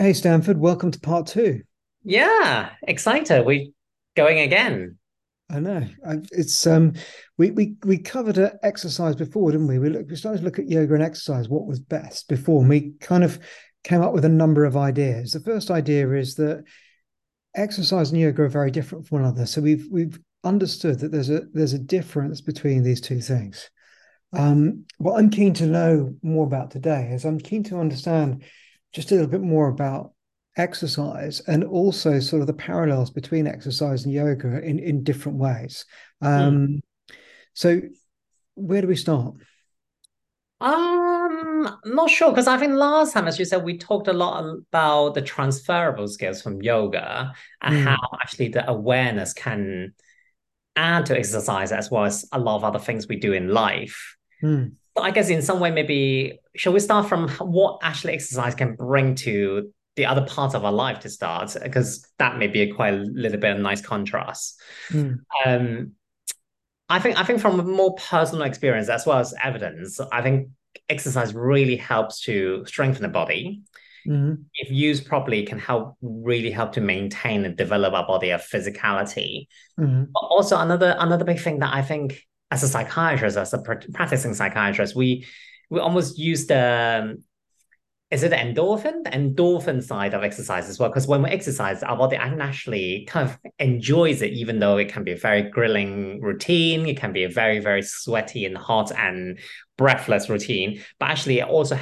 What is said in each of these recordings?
Hey, Stanford, welcome to part two. Yeah, excited. We going again. I know it's um we we we covered uh, exercise before, didn't we? We look, we started to look at yoga and exercise, what was best before, and we kind of came up with a number of ideas. The first idea is that exercise and yoga are very different from one another. So we've we've understood that there's a there's a difference between these two things. Um, what I'm keen to know more about today is I'm keen to understand just a little bit more about exercise and also sort of the parallels between exercise and yoga in, in different ways. Hmm. Um, so, where do we start? Um, I'm not sure because I think last time, as you said, we talked a lot about the transferable skills from yoga and how Mm, actually the awareness can add to exercise as well as a lot of other things we do in life. mm. But I guess in some way, maybe shall we start from what actually exercise can bring to the other parts of our life to start? Because that may be a quite a little bit of a nice contrast. Mm, Um, I think I think from a more personal experience as well as evidence, I think exercise really helps to strengthen the body. mm, If used properly, can help really help to maintain and develop our body of physicality. mm, But also another another big thing that I think as a psychiatrist, as a practicing psychiatrist, we we almost use the is it endorphin? The endorphin side of exercise as well. Because when we exercise, our body actually kind of enjoys it, even though it can be a very grilling routine. It can be a very, very sweaty and hot and breathless routine. But actually, it also,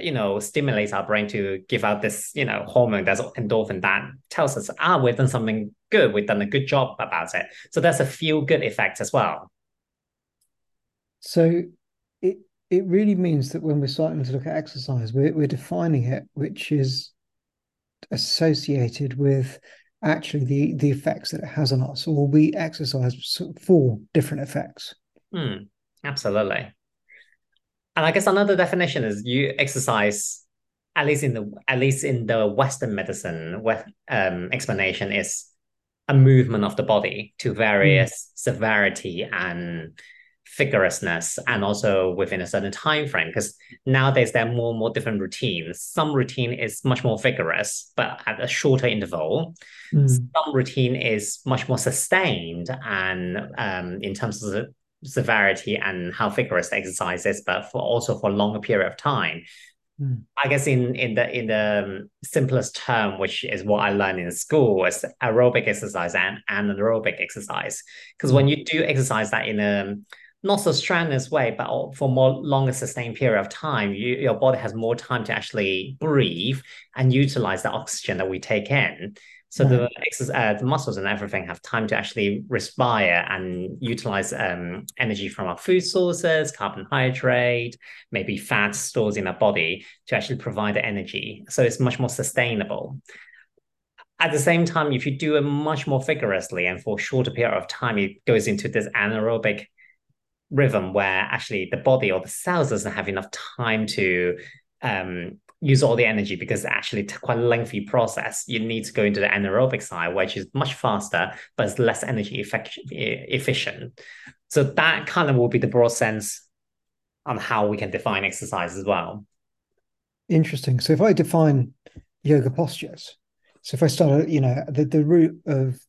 you know, stimulates our brain to give out this, you know, hormone that's endorphin that tells us, ah, we've done something good. We've done a good job about it. So there's a feel good effect as well. So, it really means that when we're starting to look at exercise, we're we're defining it, which is associated with actually the the effects that it has on us, or we exercise for different effects. Hmm, absolutely. And I guess another definition is you exercise, at least in the at least in the Western medicine, with um, explanation is a movement of the body to Mm, various severity and vigorousness, and also within a certain time frame. Because nowadays there are more and more different routines. Some routine is much more vigorous, but at a shorter interval. mm, Some routine is much more sustained and um, in terms of the severity and how vigorous the exercise is, but for also for a longer period of time. mm, I guess in in the in the um, simplest term, which is what I learned in school, is aerobic exercise and anaerobic exercise. Because when mm. you do exercise that in a not so strenuous way, but for more longer sustained period of time, you, your body has more time to actually breathe and utilize the oxygen that we take in. So Right. the uh, the muscles and everything have time to actually respire and utilize um, energy from our food sources, carbohydrate, maybe fat stores in our body to actually provide the energy. So it's much more sustainable. At the same time, if you do it much more vigorously and for a shorter period of time, it goes into this anaerobic rhythm where actually the body or the cells doesn't have enough time to um, use all the energy because it's actually quite a lengthy process. You need to go into the anaerobic side, which is much faster, but it's less energy effect- efficient. So that kind of will be the broad sense on how we can define exercise as well. Interesting. So if I define yoga postures, so if I start, you know, the, the root of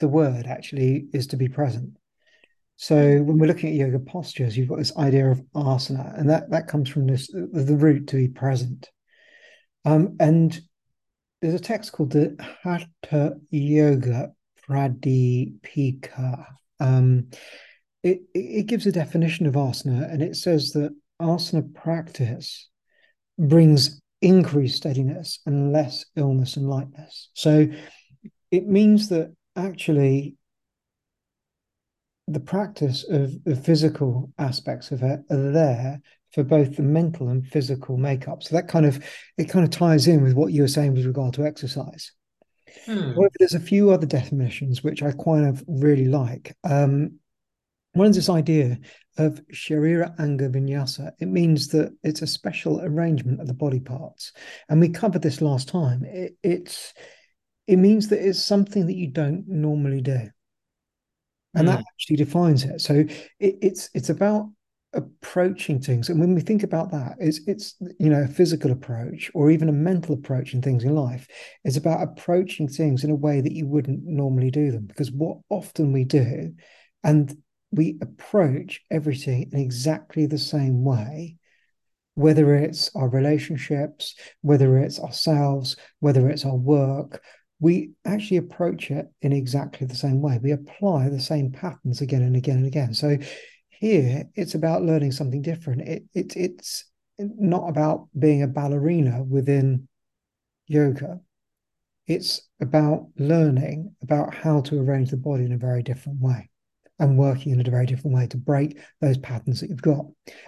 the word actually is to be present. So when we're looking at yoga postures, you've got this idea of asana, and that that comes from this the root to be present. Um, and there's a text called the Hatha Yoga Pradipika. Um, it it gives a definition of asana, and it says that asana practice brings increased steadiness and less illness and lightness. So it means that actually the practice of the physical aspects of it are there for both the mental and physical makeup. So that kind of it kind of ties in with what you were saying with regard to exercise. Hmm. However, there's a few other definitions which I kind of really like. Um, one is this idea of Sharira Anga Vinyasa. It means that it's a special arrangement of the body parts. And we covered this last time. It, it's it means that it's something that you don't normally do. And that Hmm. actually defines it. So it, it's it's about approaching things and when we think about that it's it's you know a physical approach or even a mental approach in things in life it's about approaching things in a way that you wouldn't normally do them because what often we do and we approach everything in exactly the same way whether it's our relationships whether it's ourselves whether it's our work we actually approach it in exactly the same way we apply the same patterns again and again and again so here, it's about learning something different. It, it it's not about being a ballerina within yoga. It's about learning about how to arrange the body in a very different way and working in a very different way to break those patterns that you've got.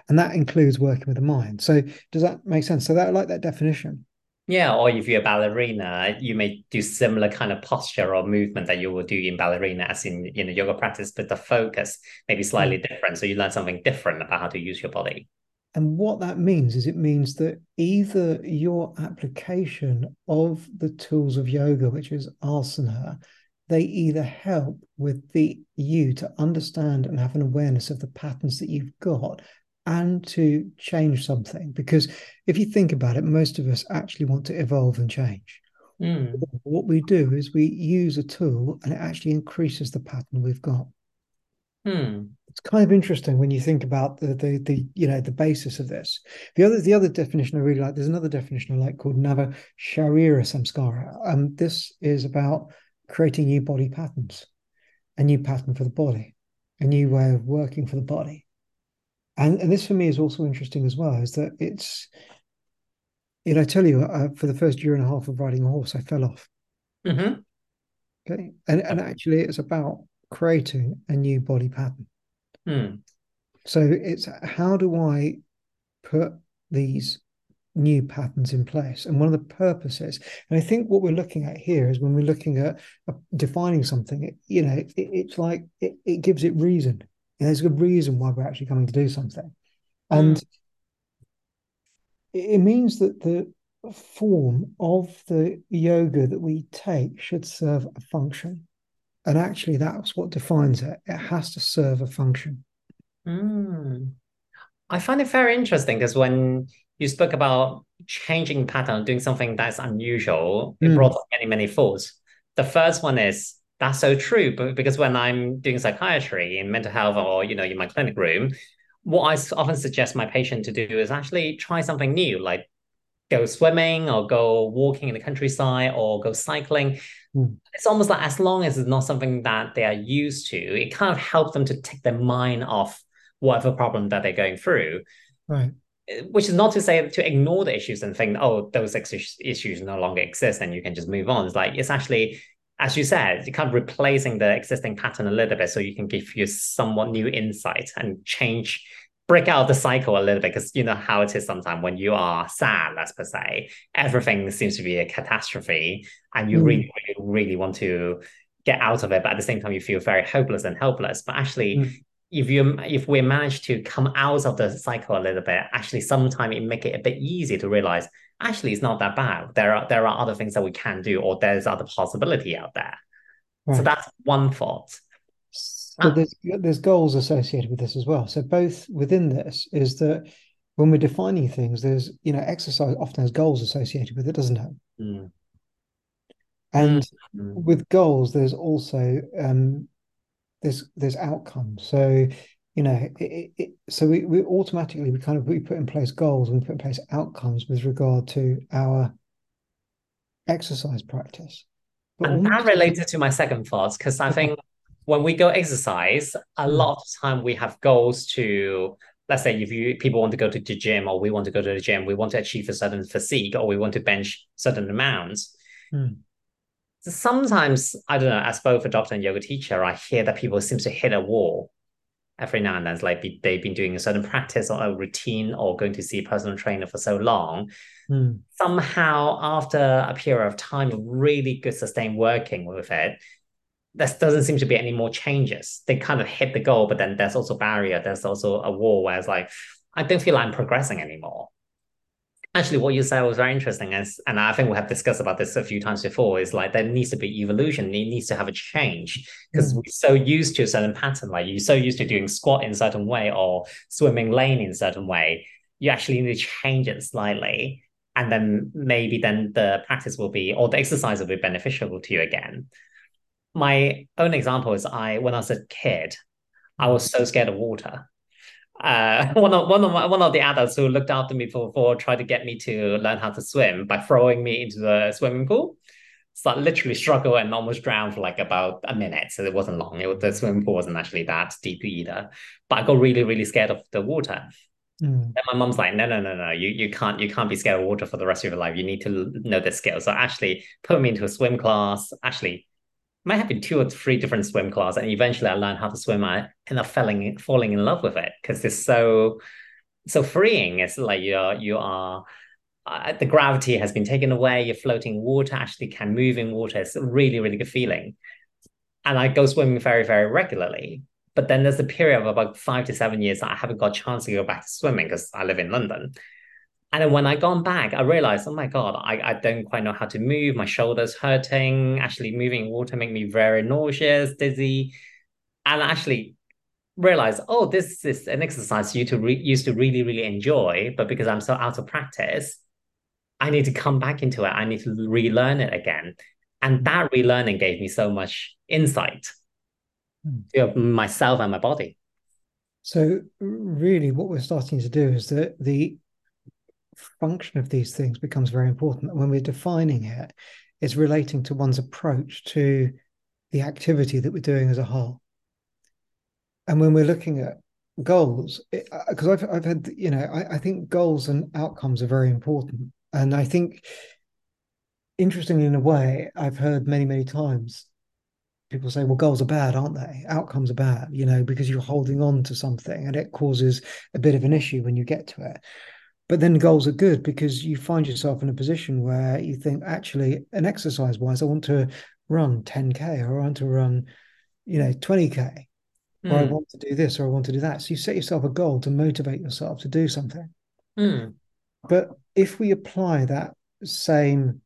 And that includes working with the mind. So does that make sense? So that I like that definition. Yeah, or if you're a ballerina, you may do similar kind of posture or movement that you will do in ballerina as in in a yoga practice, but the focus may be slightly mm. different. So you learn something different about how to use your body. And what that means is it means that either your application of the tools of yoga, which is asana, they either help with the you to understand and have an awareness of the patterns that you've got and to change something. Because if you think about it, most of us actually want to evolve and change. Mm. What we do is we use a tool and it actually increases the pattern we've got. Mm. It's kind of interesting when you think about the, the the you know the basis of this. The other the other definition I really like. There's another definition I like called Nava Sharira Samskara. Um, this is about creating new body patterns, a new pattern for the body, a new way of working for the body and and this for me is also interesting as well is that it's you know I tell you uh, for the first year and a half of riding a horse I fell off. Mm-hmm. okay? And and actually it's about creating a new body pattern. Mm. so it's how do I put these new patterns in place? And one of the purposes and i think what we're looking at here is when we're looking at uh, defining something it, you know it, it's like it, it gives it reason there's a good reason why we're actually coming to do something. And mm. it means that the form of the yoga that we take should serve a function. And actually, that's what defines it. It has to serve a function. Mm. I find it very interesting because when you spoke about changing pattern, doing something that's unusual, it mm. brought up many, many thoughts. The first one is that's so true. But because when I'm doing psychiatry in mental health or you know in my clinic room, what I often suggest my patient to do is actually try something new, like go swimming or go walking in the countryside or go cycling. Mm. It's almost like as long as it's not something that they are used to, it kind of helps them to take their mind off whatever problem that they're going through. Right. Which is not to say to ignore the issues and think, oh, those issues no longer exist and you can just move on. It's like it's actually as you said, you're kind of replacing the existing pattern a little bit so you can give you somewhat new insight and change, break out the cycle a little bit because you know how it is sometimes when you are sad, let's per se, everything seems to be a catastrophe and you mm. really, really, really want to get out of it, but at the same time you feel very hopeless and helpless. But actually, mm. if you if we manage to come out of the cycle a little bit, actually sometimes it make it a bit easier to realize actually it's not that bad. There are there are other things that we can do, or there's other possibility out there. Right. So that's one thought. So uh, there's there's goals associated with this as well. So both within this is that when we're defining things, there's you know exercise often has goals associated with it, doesn't it? Mm. And mm. with goals, there's also um, there's there's outcomes. So you know it, it, so we, we automatically we kind of we put in place goals we put in place outcomes with regard to our exercise practice but and that related to my second thoughts because i think when we go exercise a mm. lot of time we have goals to let's say if you people want to go to the gym or we want to go to the gym we want to achieve a certain physique or we want to bench certain amounts mm. sometimes i don't know as both a doctor and yoga teacher i hear that people seem to hit a wall every now and then, like they've been doing a certain practice or a routine or going to see a personal trainer for so long. Mm. Somehow, after a period of time of really good sustained working with it, there doesn't seem to be any more changes. They kind of hit the goal, but then there's also barrier. There's also a wall where it's like, I don't feel like I'm progressing anymore. Actually what you said was very interesting as and i think we have discussed about this a few times before is like there needs to be evolution it needs to have a change because mm. we're so used to a certain pattern like you're so used to doing squat in a certain way or swimming lane in a certain way you actually need to change it slightly and then maybe then the practice will be or the exercise will be beneficial to you again my own example is i when i was a kid i was so scared of water uh, one of one of my, one of the adults who looked after me for for tried to get me to learn how to swim by throwing me into the swimming pool. So I literally struggled and almost drowned for like about a minute. So it wasn't long. It, the swimming pool wasn't actually that deep either. But I got really really scared of the water. Mm. And my mom's like, no, no, no, no, you you can't you can't be scared of water for the rest of your life. You need to know the skill. So actually put me into a swim class. Actually might have been two or three different swim classes, and eventually I learned how to swim. I ended up falling falling in love with it because it's so so freeing. It's like you're you are uh, the gravity has been taken away. You're floating water, actually can move in water. It's a really really good feeling. And I go swimming very very regularly. But then there's a period of about five to seven years that I haven't got a chance to go back to swimming because I live in London. And then when I gone back, I realized, oh my God, I, I don't quite know how to move. My shoulders hurting. Actually, moving water make me very nauseous, dizzy. And I actually realized, oh, this is an exercise you to re- used to really, really enjoy. But because I'm so out of practice, I need to come back into it. I need to relearn it again. And that relearning gave me so much insight mm. to myself and my body. So really what we're starting to do is that the function of these things becomes very important. When we're defining it, it's relating to one's approach to the activity that we're doing as a whole. And when we're looking at goals, because uh, I've I've had you know I, I think goals and outcomes are very important, and I think interestingly in a way I've heard many many times people say well goals are bad aren't they outcomes are bad you know because you're holding on to something and it causes a bit of an issue when you get to it but then goals are good because you find yourself in a position where you think, actually, an exercise wise, I want to run 10K or I want to run, you know, 20K, mm. or I hmm. want to do this or I want to do that. So you set yourself a goal to motivate yourself to do something. Mm. But if we apply that same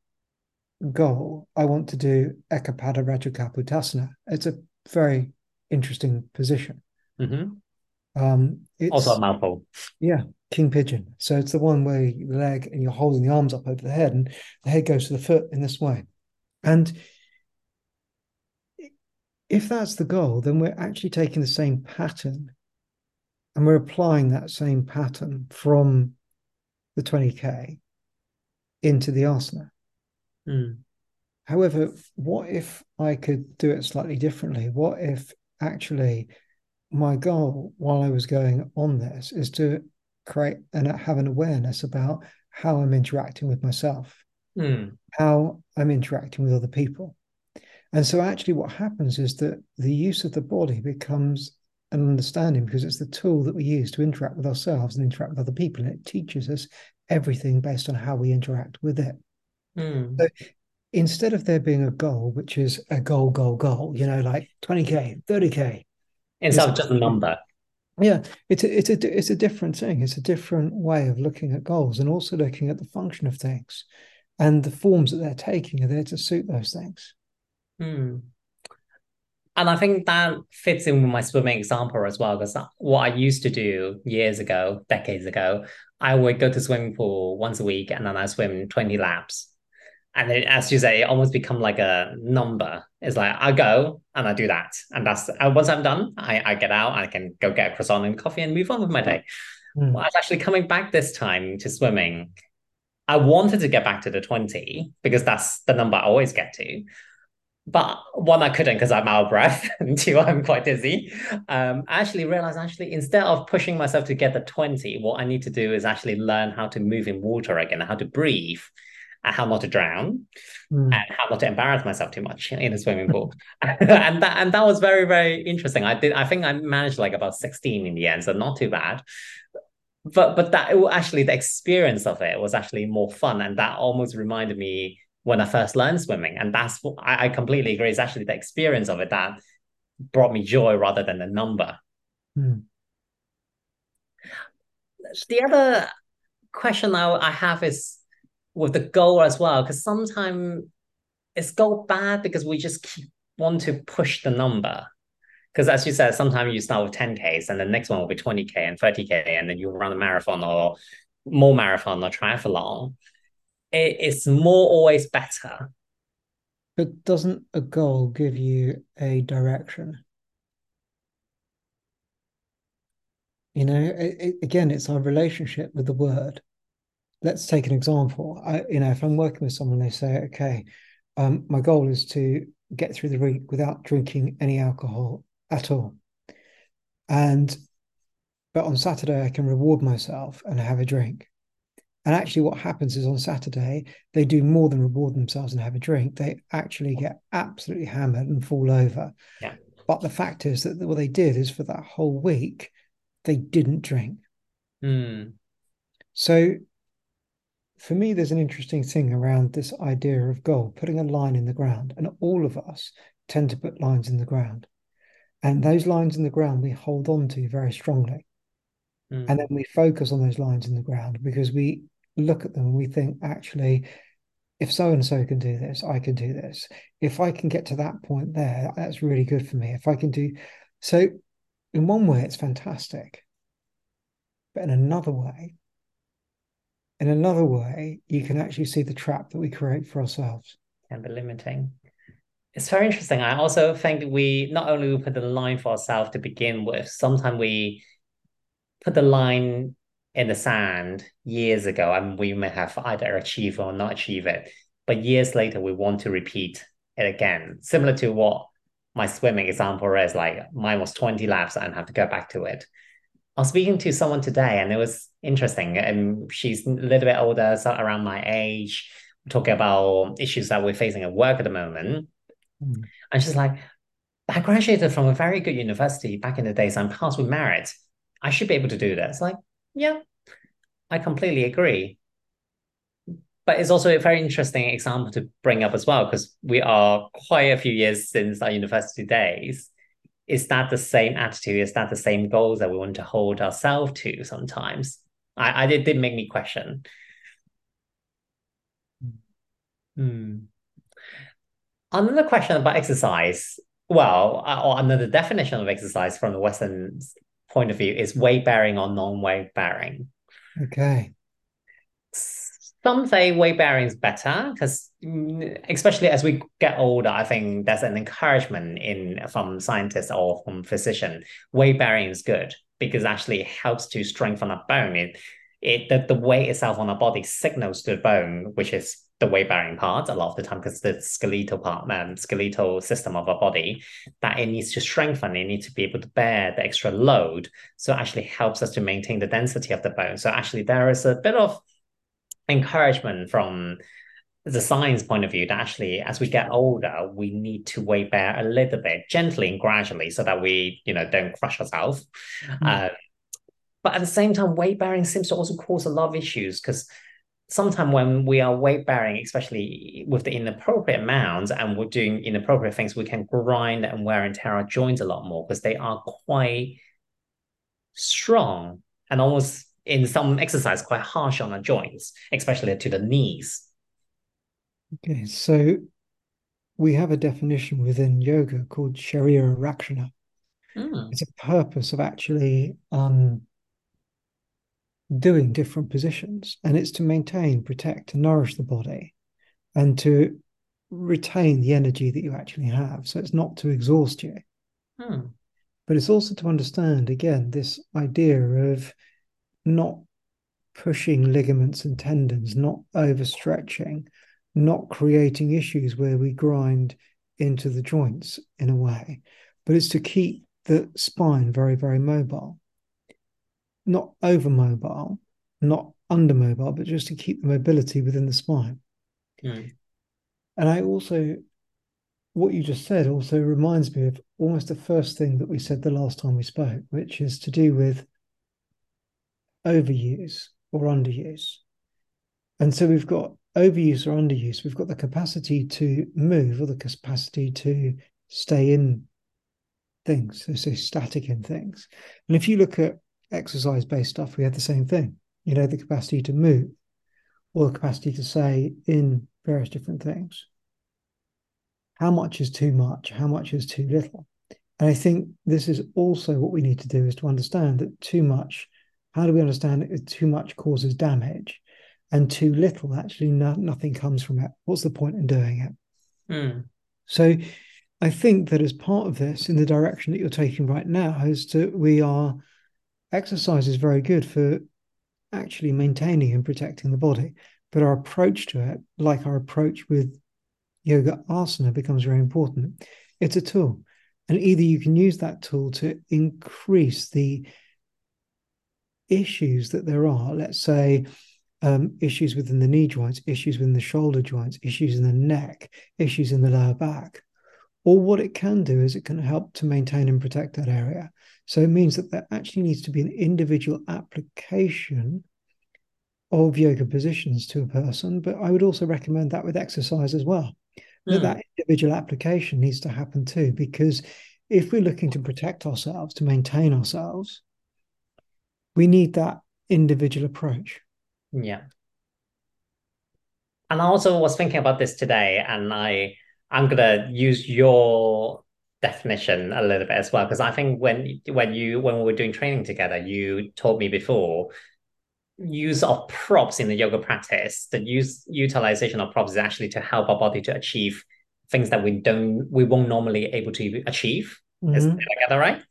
goal, I want to do Ekapada Rajakapotasana, it's a very interesting position. Mm-hmm. Um, it's, also a mouthful. Yeah, king pigeon. So it's the one where you leg and you're holding the arms up over the head, and the head goes to the foot in this way. And if that's the goal, then we're actually taking the same pattern and we're applying that same pattern from the 20k into the asana. Mm. However, what if I could do it slightly differently? What if actually my goal while I was going on this is to create and have an awareness about how I'm interacting with myself, mm. how I'm interacting with other people. And so, actually, what happens is that the use of the body becomes an understanding because it's the tool that we use to interact with ourselves and interact with other people. And it teaches us everything based on how we interact with it. Mm. So, instead of there being a goal, which is a goal, goal, goal, you know, like 20K, 30K, instead of just a number. Yeah, it's a, it's a it's a different thing. It's a different way of looking at goals and also looking at the function of things, and the forms that they're taking are there to suit those things. Hmm. And I think that fits in with my swimming example as well, because what I used to do years ago, decades ago, I would go to swimming pool once a week and then I swim 20 laps and it, as you say, it almost become like a number. It's like I go and I do that, and that's uh, once I'm done, I, I get out, I can go get a croissant and coffee and move on with my day. Mm. Well, I was actually coming back this time to swimming. I wanted to get back to the 20 because that's the number I always get to. But one, I couldn't because I'm out of breath, and two, I'm quite dizzy. Um, I actually realized actually instead of pushing myself to get the 20, what I need to do is actually learn how to move in water again, how to breathe how not to drown mm. and how not to embarrass myself too much in a swimming pool. and that and that was very, very interesting. I did I think I managed like about 16 in the end, so not too bad. But but that actually the experience of it was actually more fun. And that almost reminded me when I first learned swimming. And that's what I, I completely agree. It's actually the experience of it that brought me joy rather than the number. Mm. The other question I, I have is with the goal as well, because sometimes it's goal bad because we just keep, want to push the number. Because as you said, sometimes you start with 10Ks and the next one will be 20K and 30K, and then you run a marathon or more marathon or triathlon. It, it's more always better. But doesn't a goal give you a direction? You know, it, it, again, it's our relationship with the word. Let's take an example. I, you know, if I'm working with someone, they say, okay, um, my goal is to get through the week without drinking any alcohol at all. And but on Saturday I can reward myself and have a drink. And actually, what happens is on Saturday, they do more than reward themselves and have a drink. They actually get absolutely hammered and fall over. Yeah. But the fact is that what they did is for that whole week, they didn't drink. Mm. So for me, there's an interesting thing around this idea of goal, putting a line in the ground. And all of us tend to put lines in the ground. And those lines in the ground we hold on to very strongly. Mm. And then we focus on those lines in the ground because we look at them and we think, actually, if so and so can do this, I can do this. If I can get to that point there, that's really good for me. If I can do so, in one way, it's fantastic. But in another way, in another way, you can actually see the trap that we create for ourselves. And the limiting. It's very interesting. I also think we not only put the line for ourselves to begin with, sometimes we put the line in the sand years ago, and we may have either achieved or not achieve it. But years later, we want to repeat it again, similar to what my swimming example is. Like mine was 20 laps and have to go back to it. I was speaking to someone today, and it was interesting. And she's a little bit older, so around my age. Talking about issues that we're facing at work at the moment. Mm. And she's like, I graduated from a very good university back in the days. I'm passed with merit. I should be able to do this. Like, yeah, I completely agree. But it's also a very interesting example to bring up as well, because we are quite a few years since our university days is that the same attitude? Is that the same goals that we want to hold ourselves to sometimes? I, I did, did make me question. Hmm. Another question about exercise, well, uh, or another definition of exercise from the Western point of view is weight bearing or non weight bearing. Okay some say weight bearing is better because mm, especially as we get older i think there's an encouragement in from scientists or from physician weight bearing is good because actually it helps to strengthen a bone. It it the, the weight itself on our body signals to the bone which is the weight bearing part a lot of the time because the skeletal part um, skeletal system of our body that it needs to strengthen. It needs to be able to bear the extra load. So actually helps us to maintain the density of the bone. So actually there is a bit of encouragement from the science point of view that actually as we get older we need to weight bear a little bit gently and gradually so that we you know don't crush ourselves mm-hmm. uh, but at the same time weight bearing seems to also cause a lot of issues because sometimes when we are weight bearing especially with the inappropriate amounts and we're doing inappropriate things we can grind and wear and tear our joints a lot more because they are quite strong and almost in some exercise quite harsh on the joints, especially to the knees. Okay, so we have a definition within yoga called Sharira Rakshana. Mm. It's a purpose of actually um, doing different positions, and it's to maintain, protect, and nourish the body, and to retain the energy that you actually have. So it's not to exhaust you, mm. but it's also to understand again this idea of not pushing ligaments and tendons, not overstretching, not creating issues where we grind into the joints in a way, but it's to keep the spine very, very mobile. Not over mobile, not under mobile, but just to keep the mobility within the spine. Mm. And I also, what you just said also reminds me of almost the first thing that we said the last time we spoke, which is to do with overuse or underuse. And so we've got overuse or underuse. We've got the capacity to move or the capacity to stay in things, so, so static in things. And if you look at exercise based stuff, we have the same thing. you know, the capacity to move or the capacity to say in various different things. How much is too much? How much is too little? And I think this is also what we need to do is to understand that too much, how do we understand that too much causes damage and too little, actually no, nothing comes from it. What's the point in doing it? Mm. So I think that as part of this, in the direction that you're taking right now, is that we are exercise is very good for actually maintaining and protecting the body. But our approach to it, like our approach with yoga asana, becomes very important. It's a tool. And either you can use that tool to increase the issues that there are, let's say um, issues within the knee joints, issues within the shoulder joints, issues in the neck, issues in the lower back. Or what it can do is it can help to maintain and protect that area. So it means that there actually needs to be an individual application of yoga positions to a person. But I would also recommend that with exercise as well. Mm. That, that individual application needs to happen too, because if we're looking to protect ourselves, to maintain ourselves, we need that individual approach. Yeah. And I also was thinking about this today, and I I'm gonna use your definition a little bit as well because I think when when you when we were doing training together, you taught me before use of props in the yoga practice. The use utilization of props is actually to help our body to achieve things that we don't we won't normally able to achieve. Mm-hmm. Is, that right?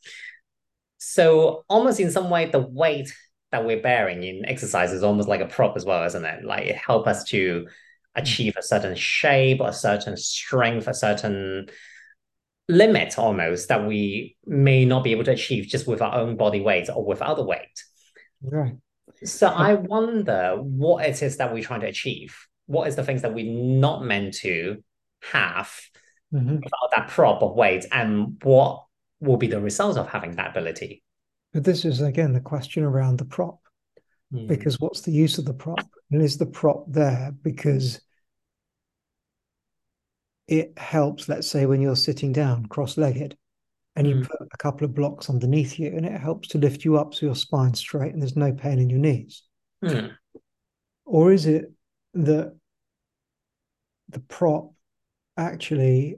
So almost in some way, the weight that we're bearing in exercise is almost like a prop as well, isn't it? Like it help us to achieve a certain shape, a certain strength, a certain limit almost that we may not be able to achieve just with our own body weight or without the weight. Right. So I wonder what it is that we're trying to achieve. What is the things that we're not meant to have mm-hmm. without that prop of weight, and what will be the result of having that ability? But this is again the question around the prop, mm. because what's the use of the prop, and is the prop there because it helps, let's say, when you're sitting down cross legged and you mm. put a couple of blocks underneath you and it helps to lift you up so your spine's straight and there's no pain in your knees. Mm. Or is it that the prop actually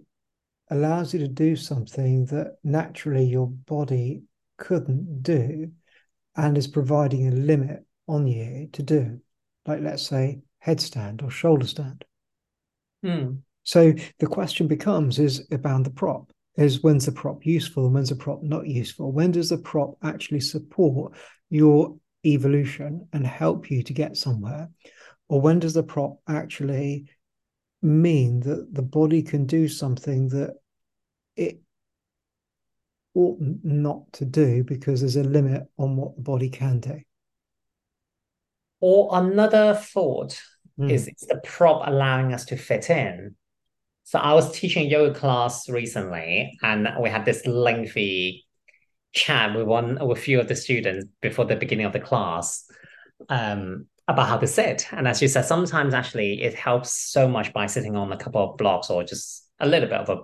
allows you to do something that naturally your body couldn't do and is providing a limit on you to do, like let's say headstand or shoulder stand. Mm. So the question becomes is about the prop is when's the prop useful and when's the prop not useful? When does the prop actually support your evolution and help you to get somewhere? Or when does the prop actually mean that the body can do something that it ought not to do because there's a limit on what the body can do? Or another thought mm. is it's the prop allowing us to fit in so I was teaching yoga class recently, and we had this lengthy chat with one with a few of the students before the beginning of the class um, about how to sit. And as you said, sometimes actually it helps so much by sitting on a couple of blocks or just a little bit of a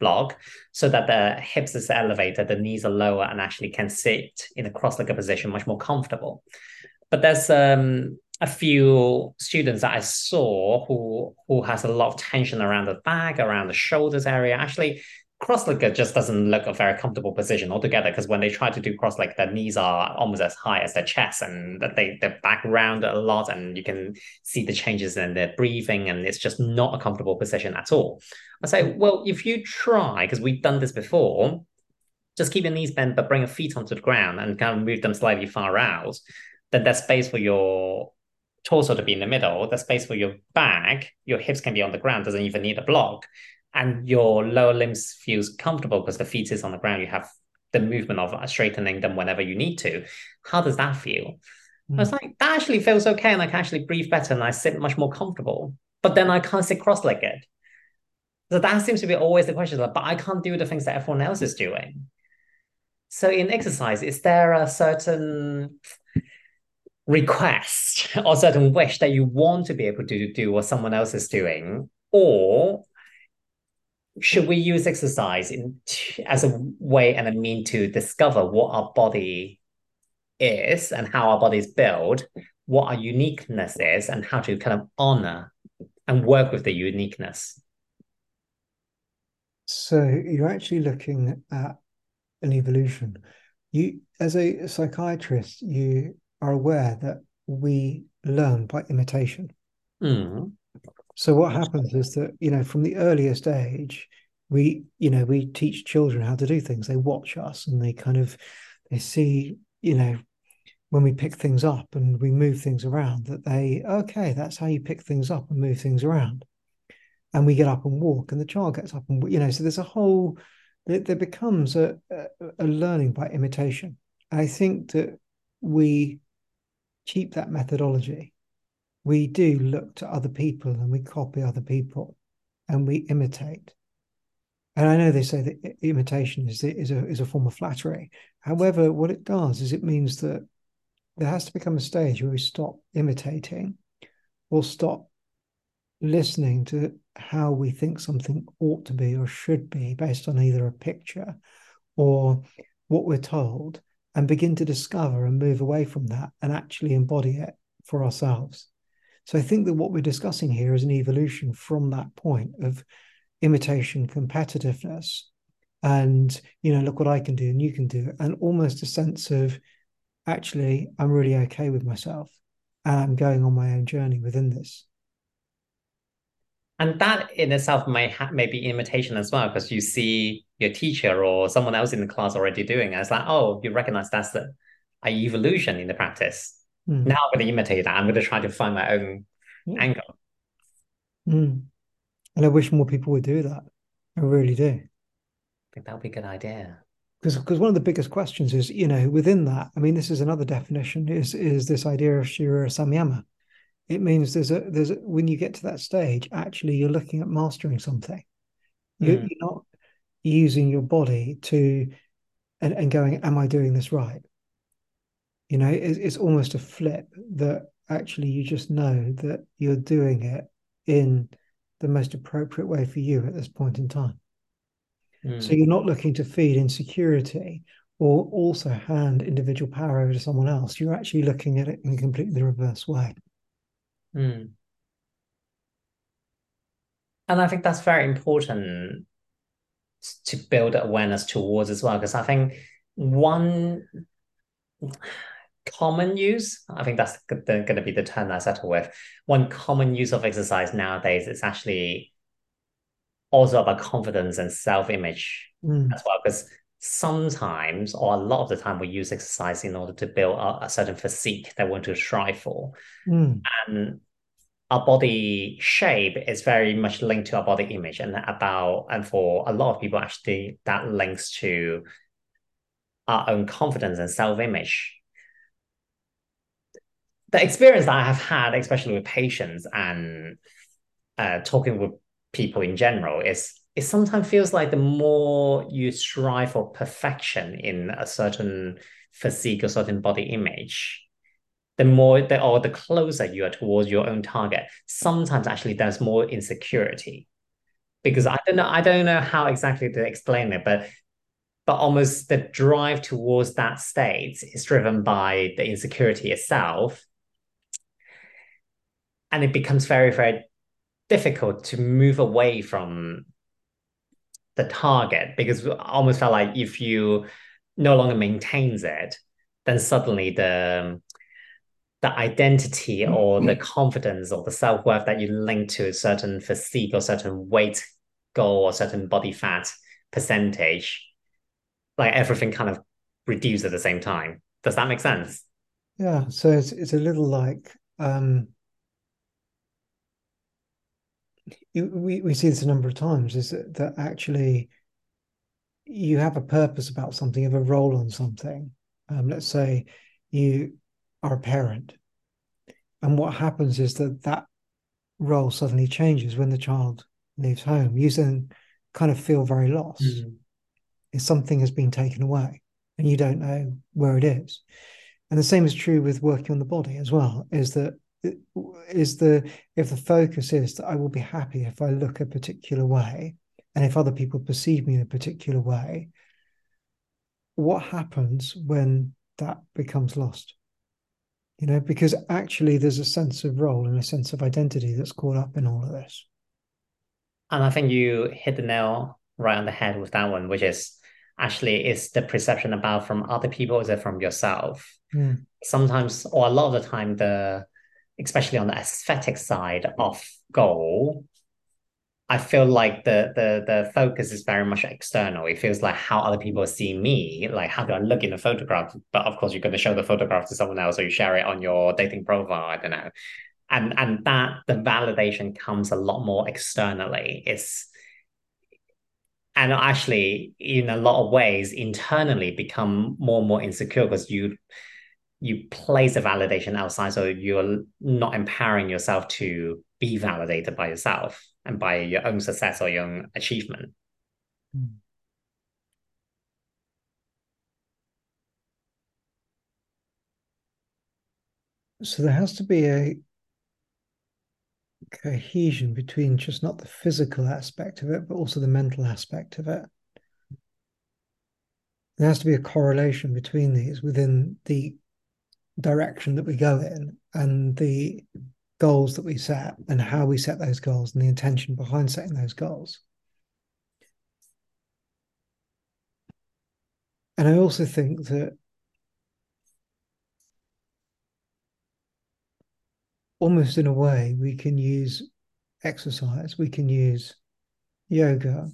block so that the hips is elevated, the knees are lower, and actually can sit in a cross-legged position much more comfortable. But there's um, a few students that I saw who who has a lot of tension around the back, around the shoulders area. Actually, cross-legged just doesn't look a very comfortable position altogether because when they try to do cross leg, their knees are almost as high as their chest and that they they back round a lot and you can see the changes in their breathing and it's just not a comfortable position at all. I say, well, if you try, because we've done this before, just keep your knees bent but bring your feet onto the ground and kind of move them slightly far out, then there's space for your torso to be in the middle, the space for your back, your hips can be on the ground, doesn't even need a block. And your lower limbs feels comfortable because the feet is on the ground. You have the movement of straightening them whenever you need to. How does that feel? Mm. I was like, that actually feels okay. And I can actually breathe better and I sit much more comfortable. But then I can't sit cross-legged. So that seems to be always the question. Like, but I can't do the things that everyone else is doing. So in exercise, is there a certain request or certain wish that you want to be able to do what someone else is doing or should we use exercise in as a way and a mean to discover what our body is and how our body is built what our uniqueness is and how to kind of honor and work with the uniqueness. So you're actually looking at an evolution. You, as a psychiatrist, you are aware that we learn by imitation. Mm. So what happens is that you know from the earliest age, we you know we teach children how to do things. They watch us and they kind of they see you know when we pick things up and we move things around that they okay that's how you pick things up and move things around and we get up and walk and the child gets up and you know so there's a whole there, becomes a, a learning by imitation i think that we keep that methodology we do look to other people and we copy other people and we imitate and I know they say that imitation is is a is a form of flattery. However, what it does is it means that there has to become a stage where we stop imitating or stop listening to how we think something ought to be or should be based on either a picture or what we're told and begin to discover and move away from that and actually embody it for ourselves. So I think that what we're discussing here is an evolution from that point of imitation competitiveness and you know look what I can do and you can do and almost a sense of actually, I'm really okay with myself and I'm going on my own journey within this. And that in itself may ha- may be imitation as well, because you see your teacher or someone else in the class already doing it. It's like, oh, you recognize that's the a evolution in the practice. Mm. Now I'm going to imitate that. I'm going to try to find my own angle. Mm. And I wish more people would do that. I really do. I think that would be a good idea because because one of the biggest questions is you know within that i mean this is another definition is is this idea of shira samyama it means there's a there's a, when you get to that stage actually you're looking at mastering something mm. you're, you're, not using your body to and, and going am i doing this right you know it's, it's almost a flip that actually you just know that you're doing it in the most appropriate way for you at this point in time so hmm. you're not looking to feed insecurity or also hand individual power over to someone else. You're actually looking at it in completely the reverse way. Mm. And I think that's very important to build awareness towards as well, because I think one common use, I think that's going to be the term I settle with. One common use of exercise nowadays is actually also about confidence and self-image mm. as well because sometimes or a lot of the time we use exercise in order to build a, a certain physique that we want to strive for mm. and our body shape is very much linked to our body image and about and for a lot of people actually that links to our own confidence and self-image the experience that i have had especially with patients and uh, talking with people in general is it sometimes feels like the more you strive for perfection in a certain physique or certain body image, the more the or the closer you are towards your own target. Sometimes actually there's more insecurity. Because I don't know, I don't know how exactly to explain it, but but almost the drive towards that state is driven by the insecurity itself. And it becomes very, very difficult to move away from the target because I almost felt like if you no longer maintains it, then suddenly the the identity or the confidence or the self-worth that you link to a certain physique or certain weight goal or certain body fat percentage, like everything kind of reduced at the same time. Does that make sense? Yeah. So it's it's a little like um we, we see this a number of times is that, that actually you have a purpose about something, you have a role on something. Um, let's say you are a parent. And what happens is that that role suddenly changes when the child leaves home. You then kind of feel very lost. Mm-hmm. If something has been taken away and you don't know where it is. And the same is true with working on the body as well, is that is the if the focus is that I will be happy if I look a particular way and if other people perceive me in a particular way, what happens when that becomes lost? You know, because actually there's a sense of role and a sense of identity that's caught up in all of this. And I think you hit the nail right on the head with that one, which is actually is the perception about from other people, is it from yourself? Mm. Sometimes, or a lot of the time, the especially on the aesthetic side of goal, I feel like the the the focus is very much external. It feels like how other people see me, like how do I look in the photograph? But of course, you're going to show the photograph to someone else, or you share it on your dating profile. I don't know, and and that the validation comes a lot more externally. It's and actually, in a lot of ways, internally become more and more insecure because you you place a validation outside, so you're not empowering yourself to be validated by yourself and by your own success or your own achievement. Mm. So there has to be a cohesion between just not the physical aspect of it, but also the mental aspect of it. There has to be a correlation between these within the direction that we go in and the goals that we set and how we set those goals and the intention behind setting those goals. And I also think that almost in a way, we can use exercise, we can use yoga,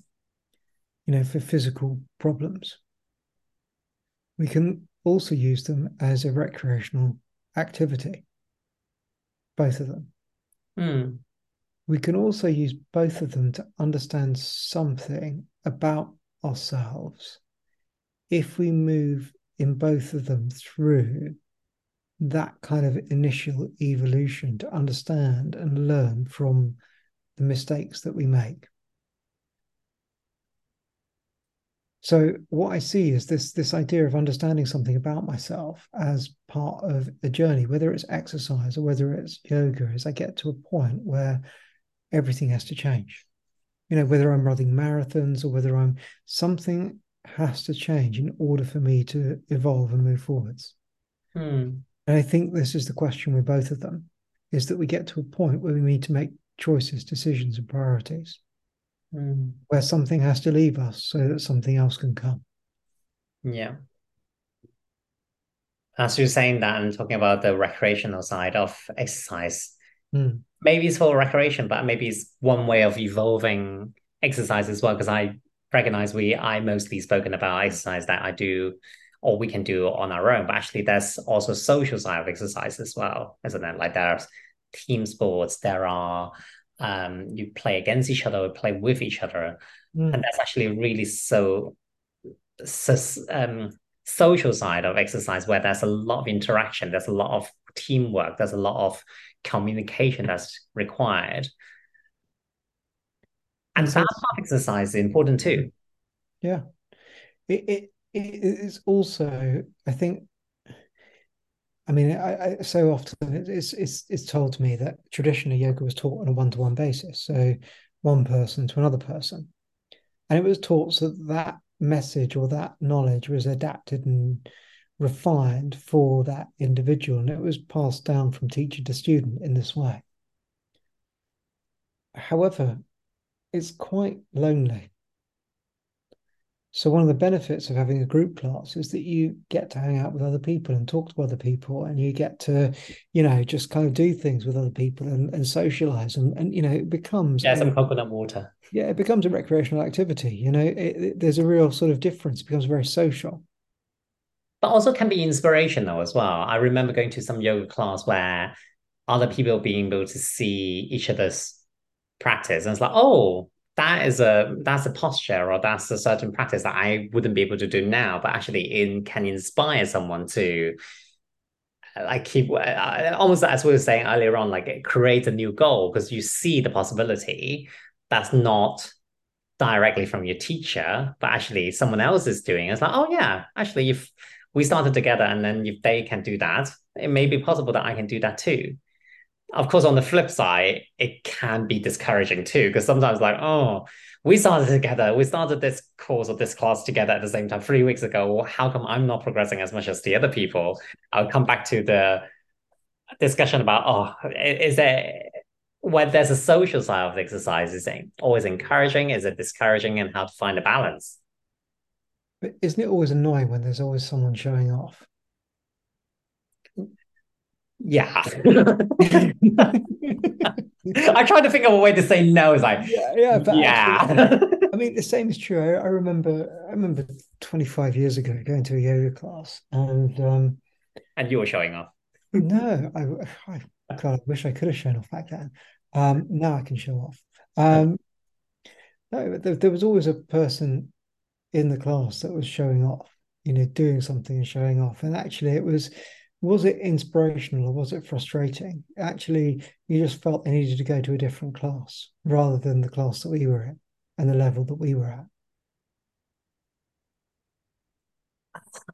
you know, for physical problems. We can also use them as a recreational activity both of them. Mm. We can also use both of them to understand something about ourselves if we move in both of them through that kind of initial evolution to understand and learn from the mistakes that we make. So what I see is this this idea of understanding something about myself as part of a journey, whether it's exercise or whether it's yoga, as I get to a point where everything has to change. You know, whether I'm running marathons or whether I'm something has to change in order for me to evolve and move forwards. Hmm. And I think this is the question with both of them, is that we get to a point where we need to make choices, decisions, and priorities mm. where something has to leave us so that something else can come. Yeah. As you're saying that and talking about the recreational side of exercise, mm. maybe it's for recreation, but maybe it's one way of evolving exercise as well. Because I recognize we, I mostly spoken about exercise that I do or we can do on our own, but actually there's also social side of exercise as well, isn't it? Like there's team sports, there are um, you play against each other or play with each other. Mm. And that's actually really so, so um, social side of exercise where there's a lot of interaction, there's a lot of teamwork, there's a lot of communication that's required. And that part exercise is important too. Yeah. It, it, it is also, I think, I mean, I, I, so often it's it's it's told to me that traditionally yoga was taught on a one to one basis, so one person to another person, and it was taught so that that message or that knowledge was adapted and refined for that individual, and it was passed down from teacher to student in this way. However, it's quite lonely so one of the benefits of having a group class is that you get to hang out with other people and talk to other people and you get to, you know, just kind of do things with other people and, and socialize and, and you know, it becomes Yeah, some a, coconut water. Yeah, it becomes a recreational activity. You know, it, it, there's a real sort of difference, it becomes very social. But also can be inspirational as well. I remember going to some yoga class where other people being able to see each other's practice and it's like, oh, that is a that's a posture or that's a certain practice that I wouldn't be able to do now, but actually in can inspire someone to like keep almost as we were saying earlier on, like create a new goal because you see the possibility that's not directly from your teacher, but actually someone else is doing. It's like, oh yeah, actually if we started together and then if they can do that, it may be possible that I can do that too of course, on the flip side, it can be discouraging too, because sometimes like, oh, we started together, we started this course or this class together at the same time three weeks ago. Well, how come I'm not progressing as much as the other people? I'll come back to the discussion about oh, is there when there's a social side of the exercise, is it always encouraging? Is it discouraging? And how to find a balance? But isn't it always annoying when there's always someone showing off? Yeah. I tried to think of a way to say no. It's like yeah, yeah, but yeah. actually, I mean, the same is true. I, I, remember, I remember 25 years ago going to a yoga class, and um, and you were showing off. no, I, I, God, I wish I could have shown off back then. Um, now I can show off. Um, no, there, there was always a person in the class that was showing off, you know, doing something and showing off, and actually, it was was it inspirational or was it frustrating? Actually, you just felt they needed to go to a different class rather than the class that we were in and the level that we were at.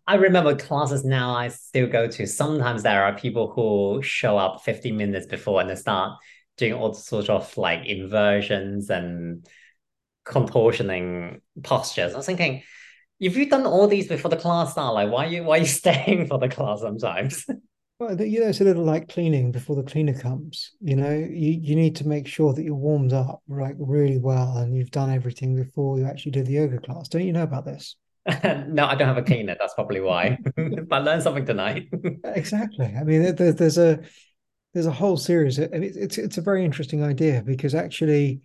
I remember classes now I still go to. Sometimes there are people who show up 15 minutes before and they start doing all sorts of like inversions and contortioning postures. I was thinking, if you've done all these before the class start, like why are you why are you staying for the class sometimes? Well, you know, it's a little like cleaning before the cleaner comes. You know, you, you need to make sure that you're warmed up like really well and you've done everything before you actually do the yoga class. Don't you know about this? no, I don't have a cleaner. That's probably why. but learn something tonight. exactly. I mean, there, there's a there's a whole series. I mean, it's it's a very interesting idea because actually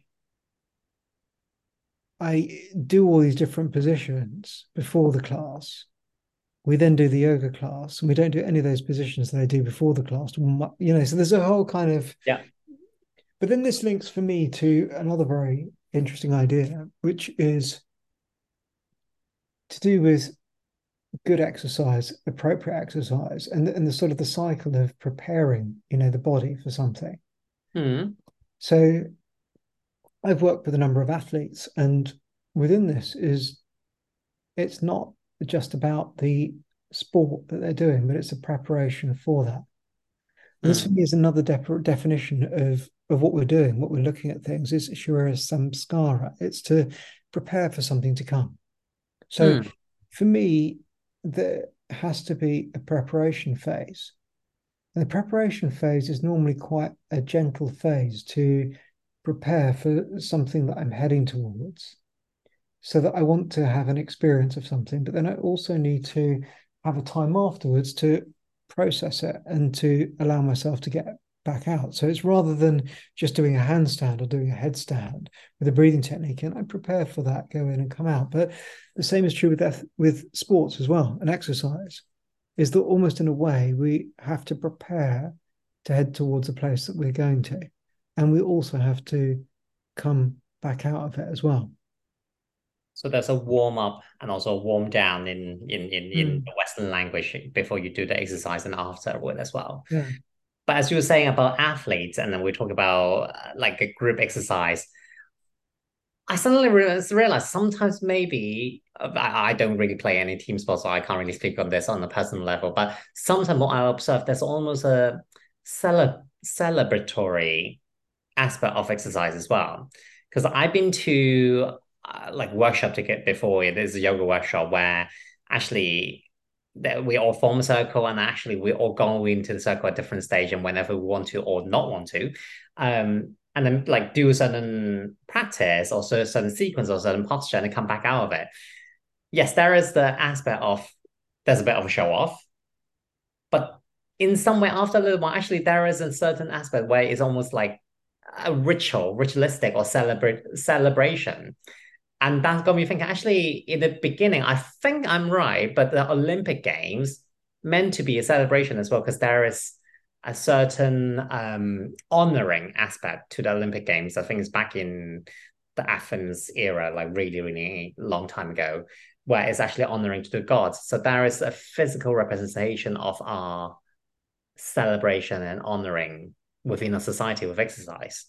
I do all these different positions before the class. We then do the yoga class, and we don't do any of those positions that I do before the class. You know, so there's a whole kind of yeah. But then this links for me to another very interesting idea, which is to do with good exercise, appropriate exercise, and and the sort of the cycle of preparing, you know, the body for something. Mm. So I've worked with a number of athletes, and within this is it's not just about the sport that they're doing, but it's a preparation for that. Mm. This for me is another de- definition of of what we're doing, what we're looking at things is sharira samskara. It's to prepare for something to come. So mm. for me, there has to be a preparation phase. And the preparation phase is normally quite a gentle phase to prepare for something that I'm heading towards so that I want to have an experience of something, but then I also need to have a time afterwards to process it and to allow myself to get back out. So it's rather than just doing a handstand or doing a headstand with a breathing technique, and I prepare for that, go in and come out. But the same is true with with sports as well, and exercise. Is that almost in a way we have to prepare to head towards a place that we're going to, and we also have to come back out of it as well. So there's a warm up and also a warm down in in in, in mm. the Western language before you do the exercise and afterward as well. Yeah. But as you were saying about athletes, and then we talk about uh, like a group exercise, I suddenly realized sometimes maybe uh, I, I don't really play any team sports, so I can't really speak on this on a personal level. But sometimes what I observe, there's almost a cele- celebratory aspect of exercise as well. Because I've been to uh, like workshop to get before is a yoga workshop where actually that we all form a circle and actually we all go into the circle at different stage and whenever we want to or not want to um and then like do a certain practice or a certain sequence or certain posture and come back out of it yes there is the aspect of there's a bit of a show off but in some way after a little while actually there is a certain aspect where it's almost like a ritual ritualistic or celebrate celebration and that got me thinking, actually, in the beginning, I think I'm right, but the Olympic Games meant to be a celebration as well, because there is a certain um, honoring aspect to the Olympic Games. I think it's back in the Athens era, like really, really long time ago, where it's actually honoring to the gods. So there is a physical representation of our celebration and honoring within a society with exercise.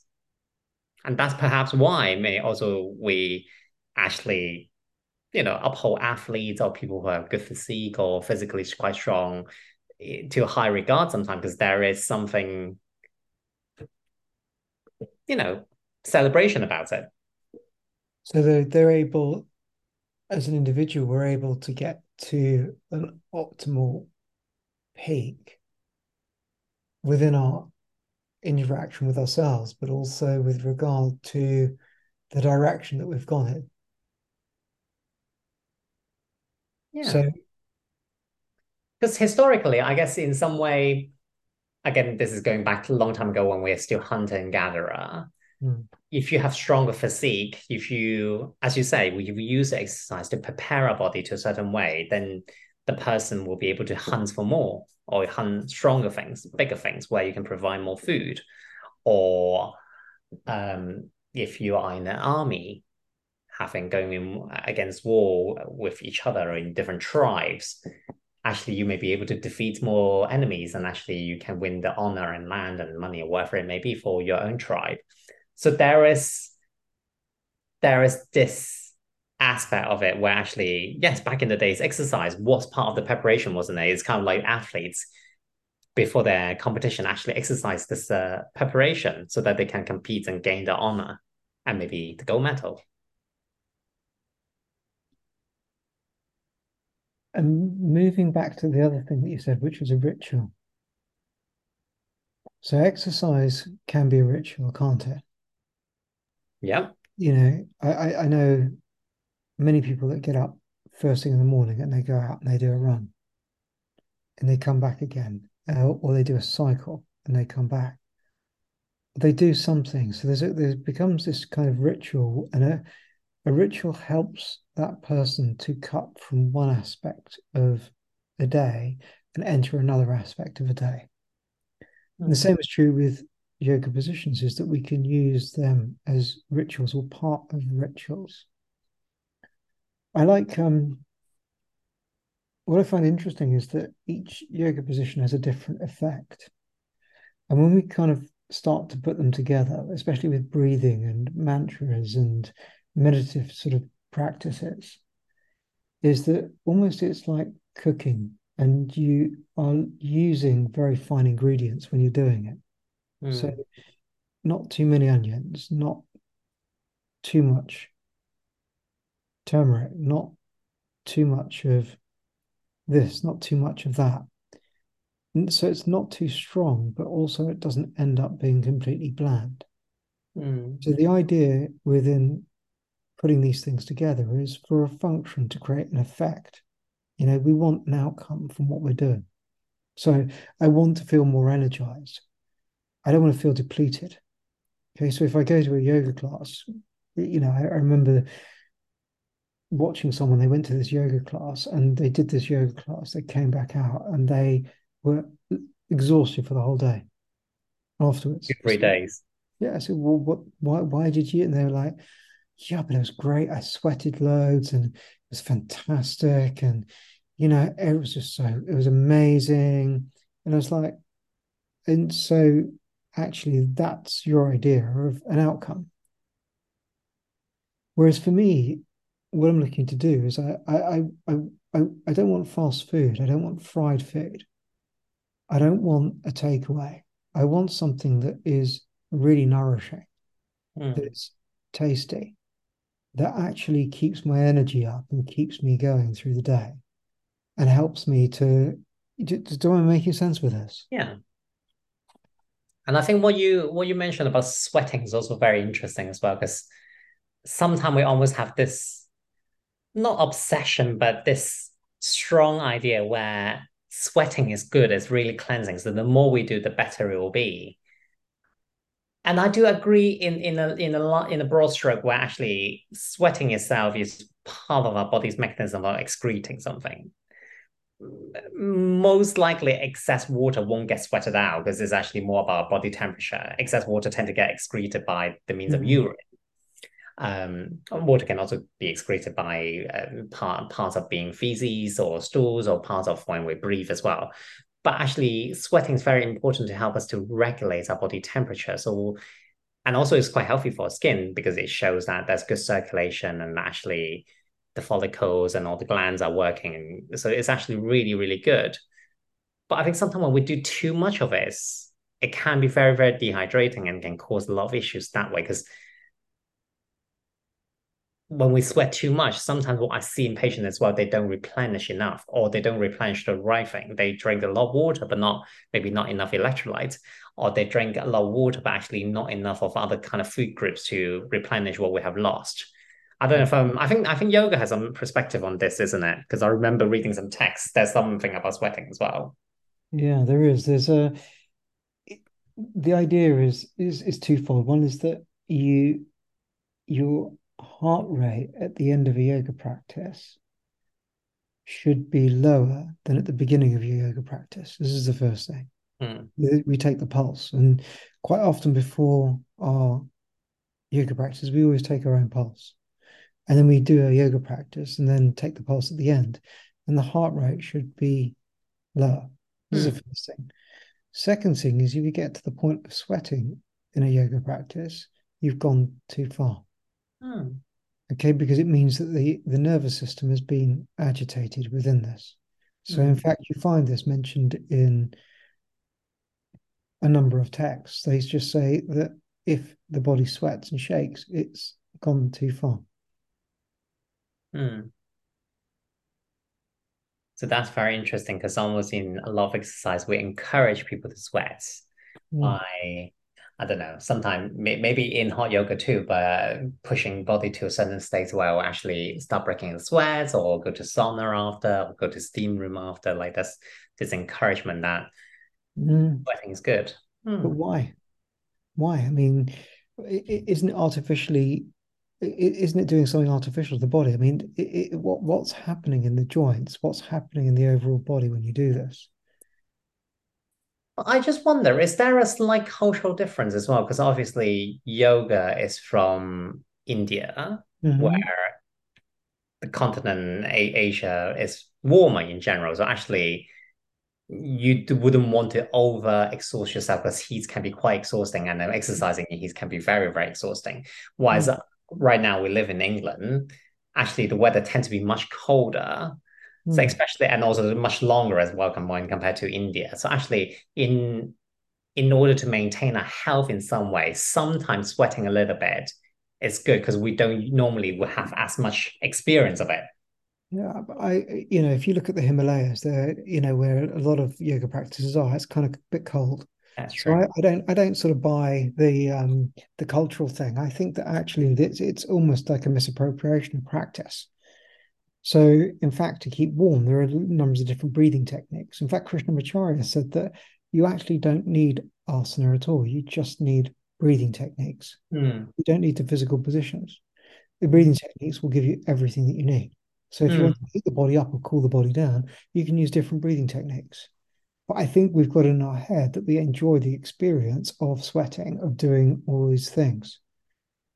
And that's perhaps why may also we actually, you know, uphold athletes or people who have good physique or physically quite strong eh, to a high regard sometimes because there is something, you know, celebration about it. So they're, they're able, as an individual, we're able to get to an optimal peak within our interaction with ourselves, but also with regard to the direction that we've gone in. Yeah. So, because historically, I guess in some way, again, this is going back a long time ago when we are still hunter and gatherer. Mm. If you have stronger physique, if you, as you say, we use exercise to prepare our body to a certain way, then the person will be able to hunt for more or hunt stronger things, bigger things where you can provide more food. Or um, if you are in an army, having going in against war with each other in different tribes, actually you may be able to defeat more enemies and actually you can win the honor and land and money or whatever it may be for your own tribe. So there is there is this aspect of it where actually, yes, back in the days, exercise was part of the preparation, wasn't it? It's kind of like athletes before their competition actually exercise this uh, preparation so that they can compete and gain the honor and maybe the gold medal. And moving back to the other thing that you said, which was a ritual. So exercise can be a ritual, can't it? Yeah. You know, I, I know many people that get up first thing in the morning and they go out and they do a run and they come back again, uh, or they do a cycle and they come back. They do something. So there's a, there becomes this kind of ritual, and a, a ritual helps that person to cut from one aspect of a day and enter another aspect of a day. And the hmm. same is true with yoga positions, is that we can use them as rituals or part of rituals. I like um, what I find interesting is that each yoga position has a different effect. And when we kind of start to put them together, especially with breathing and mantras and meditative sort of practices, is that almost it's like cooking and you are using very fine ingredients when you're doing it. Mm. So, not too many onions, not too much turmeric, not too much of this, not too much of that. And so it's not too strong, but also it doesn't end up being completely bland. Mm. So the idea within putting these things together is for a function to create an effect. You know, we want an outcome from what we're doing. So I want to feel more energized. I don't want to feel depleted. Okay, so if I go to a yoga class, you know, I, I remember watching someone, they went to this yoga class and they did this yoga class. They came back out and they were exhausted for the whole day afterwards. Three days. Yeah. I said, well, what, why, why did you? And they were like, yeah, but it was great. I sweated loads and it was fantastic. And, you know, it was just so, it was amazing. And I was like, and so actually, that's your idea of an outcome. Whereas for me, what I'm looking to do is I I I I, I don't want fast food. I don't want fried food. I don't want a takeaway. I want something that is really nourishing, mm. that's tasty, that actually keeps my energy up and keeps me going through the day, and helps me to. Do, do I making sense with this? Yeah. And I think what you what you mentioned about sweating is also very interesting as well, because sometimes we almost have this not obsession, but this strong idea where sweating is good, it's really cleansing. So the more we do, the better it will be. And I do agree in in a in a in a broad stroke where actually sweating itself is part of our body's mechanism of excreting something. Most likely, excess water won't get sweated out because it's actually more about body temperature. Excess water tend to get excreted by the means mm-hmm. of urine. Um, water can also be excreted by uh, part, parts of being feces or stools or parts of when we breathe as well. But actually, sweating is very important to help us to regulate our body temperature. So, and also it's quite healthy for skin because it shows that there's good circulation and actually the follicles and all the glands are working. So it's actually really, really good. But I think sometimes when we do too much of it, it can be very, very dehydrating and can cause a lot of issues that way because when we sweat too much, sometimes what I see in patients as well, they don't replenish enough or they don't replenish the right thing. They drink a lot of water, but not maybe not enough electrolytes, or they drink a lot of water, but actually not enough of other kind of food groups to replenish what we have lost. I don't know if um, I think I think yoga has some perspective on this, isn't it? Because I remember reading some texts. There's something about sweating as well. Yeah, there is. There's a the idea is is is twofold. One is that you your heart rate at the end of a yoga practice should be lower than at the beginning of your yoga practice. This is the first thing. Mm. We take the pulse, and quite often before our yoga practice, we always take our own pulse. And then we do a yoga practice and then take the pulse at the end. And the heart rate should be lower. This mm. is the hmm. first thing. Second thing is if you get to the point of sweating in a yoga practice, you've gone too far. Mm. Okay, because it means that the, the nervous system has been agitated within this. So, in fact, you find this mentioned in a number of texts. They just say that if the body sweats and shakes, it's gone too far. Mm. So that's very interesting because almost in a lot of exercise, we encourage people to sweat mm. by, I don't know, sometimes maybe in hot yoga too, but pushing body to a certain state where we'll actually start breaking the sweats or go to sauna after or go to steam room after. Like that's this encouragement that mm. sweating is good. Mm. But why? Why? I mean, isn't it artificially isn't it doing something artificial to the body? I mean, it, it, what what's happening in the joints? What's happening in the overall body when you do this? I just wonder, is there a slight cultural difference as well? Because obviously, yoga is from India, mm-hmm. where the continent Asia is warmer in general. So actually, you wouldn't want to over exhaust yourself because heat can be quite exhausting, and then exercising in heat can be very very exhausting. Whereas mm right now we live in England, actually the weather tends to be much colder. Mm. So hmm. especially and also much longer as well combined compared to India. So actually in in order to maintain a health in some way, sometimes sweating a little bit is good because we don't normally will have as much experience of it. Yeah, I you know if you look at the Himalayas, there you know where a lot of yoga practices are, it's kind of a bit cold. That's true. So I, I, don't I don't sort of buy the um, the cultural thing. I think that actually it's, it's almost like a misappropriation of practice. So in fact, to keep warm, there are numbers of different breathing techniques. In fact, Krishnamacharya said that you actually don't need asana at all. You just need breathing techniques. Mm. You don't need the physical positions. The breathing techniques will give you everything that you need. So if mm. you hmm. want to heat the body up or cool the body down, you can use different breathing techniques. But I think we've got in our head that we enjoy the experience of sweating, of doing all these things.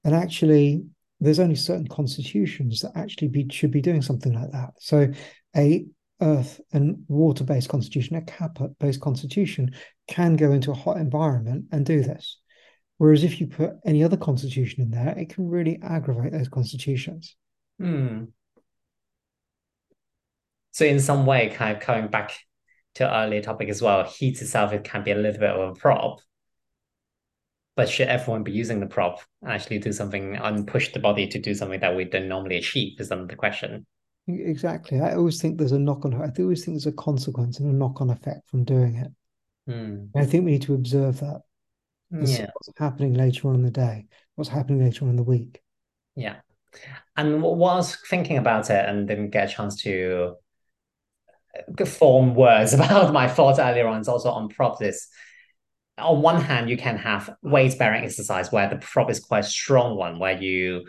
And actually, there's only certain constitutions that actually be, should be doing something like that. So, a earth and water based constitution, a kapha based constitution, can go into a hot environment and do this. Whereas if you put any other constitution in there, it can really aggravate those constitutions. Hmm. So, in some way, kind of coming back to earlier topic as well, heat itself it can be a little bit of a prop. But should everyone be using the prop and actually do something and push the body to do something that we don't normally achieve is another question. Exactly. I always think there's a knock on I always think there's a consequence and a knock on effect from doing it. Mm. I think we need to observe that. Yeah. What's happening later on in the day? What's happening later on in the week? Yeah. And what I was thinking about it and didn't get a chance to form words about my thoughts earlier on is also on prop is on one hand you can have weight bearing exercise where the prop is quite strong one where you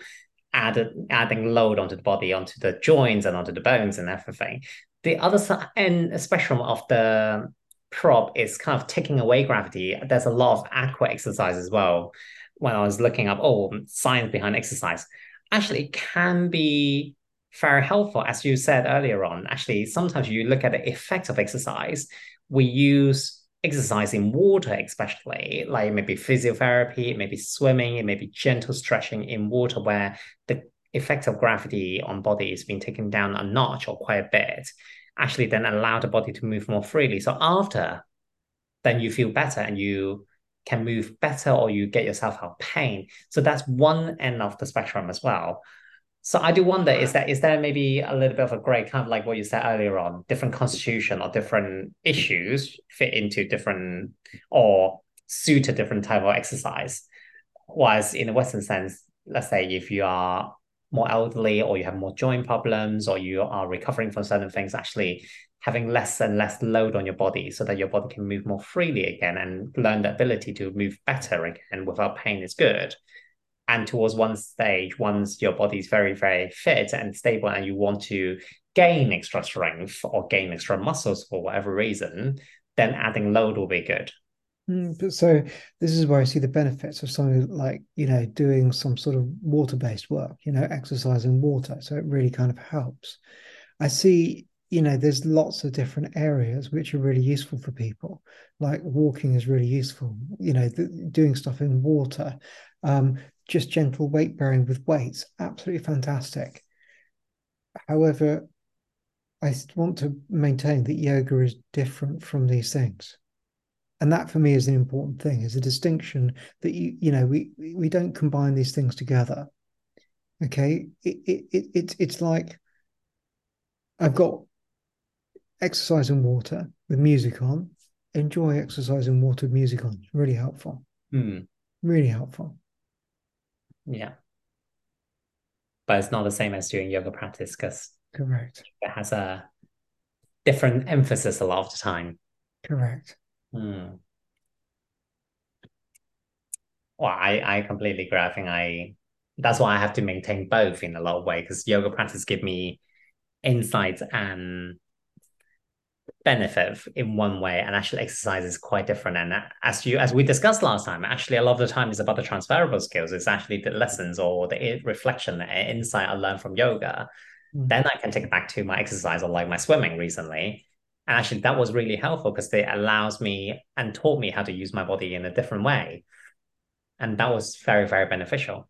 add adding load onto the body onto the joints and onto the bones and everything the other side and spectrum of the prop is kind of taking away gravity there's a lot of aqua exercise as well when i was looking up oh science behind exercise actually can be very helpful. As you said earlier on, actually, sometimes you look at the effect of exercise. We use exercise in water, especially like maybe physiotherapy, maybe swimming, it may be gentle stretching in water where the effect of gravity on body is being taken down a notch or quite a bit, actually then allow the body to move more freely. So after, then you feel better and you can move better or you get yourself out of pain. So that's one end of the spectrum as well. So I do wonder, is that is there maybe a little bit of a grey, kind of like what you said earlier on, different constitution or different issues fit into different or suit a different type of exercise. Whereas in a Western sense, let's say if you are more elderly or you have more joint problems or you are recovering from certain things, actually having less and less load on your body so that your body can move more freely again and learn the ability to move better again without pain is good and towards one stage once your body is very very fit and stable and you want to gain extra strength or gain extra muscles for whatever reason then adding load will be good. Mm, but so this is where i see the benefits of something like you know doing some sort of water-based work you know exercising water. So it really kind of helps. I see you know there's lots of different areas which are really useful for people. Like walking is really useful you know doing stuff in water. Um, just gentle weight bearing with weights, absolutely fantastic. However, I want to maintain that yoga is different from these things. And that for me is an important thing, is a distinction that you, you know, we we don't combine these things together. Okay. It, it, it, it it's like I've got exercise in water with music on. Enjoy exercise in water with music on. It's really helpful. Mm. Really helpful. Yeah. But it's not the same as doing yoga practice because correct. It has a different emphasis a lot of the time. Correct. Hmm. Well, I, I completely agree. I think I that's why I have to maintain both in a lot of ways because yoga practice give me insights and benefit in one way and actually exercise is quite different. And as you as we discussed last time actually a lot of the time is about the transferable skills. It's actually the lessons or the reflection the insight i learned from yoga. Mm. then i can take it back to my exercise or like my swimming recently. And actually that was really helpful because it allows me and taught me how to use my body in a different way. And that was very very beneficial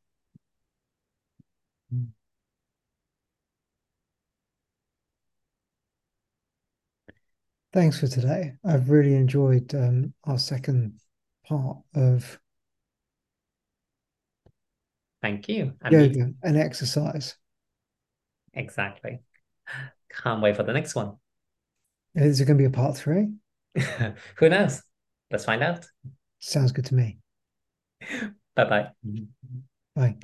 Thanks for today. I've really enjoyed um, our second part of Thank you. And yoga me- and exercise. Exactly. Can't wait for the next one. Is it going to be a part three? Who knows? Let's find out. Sounds good to me. Bye-bye. Bye.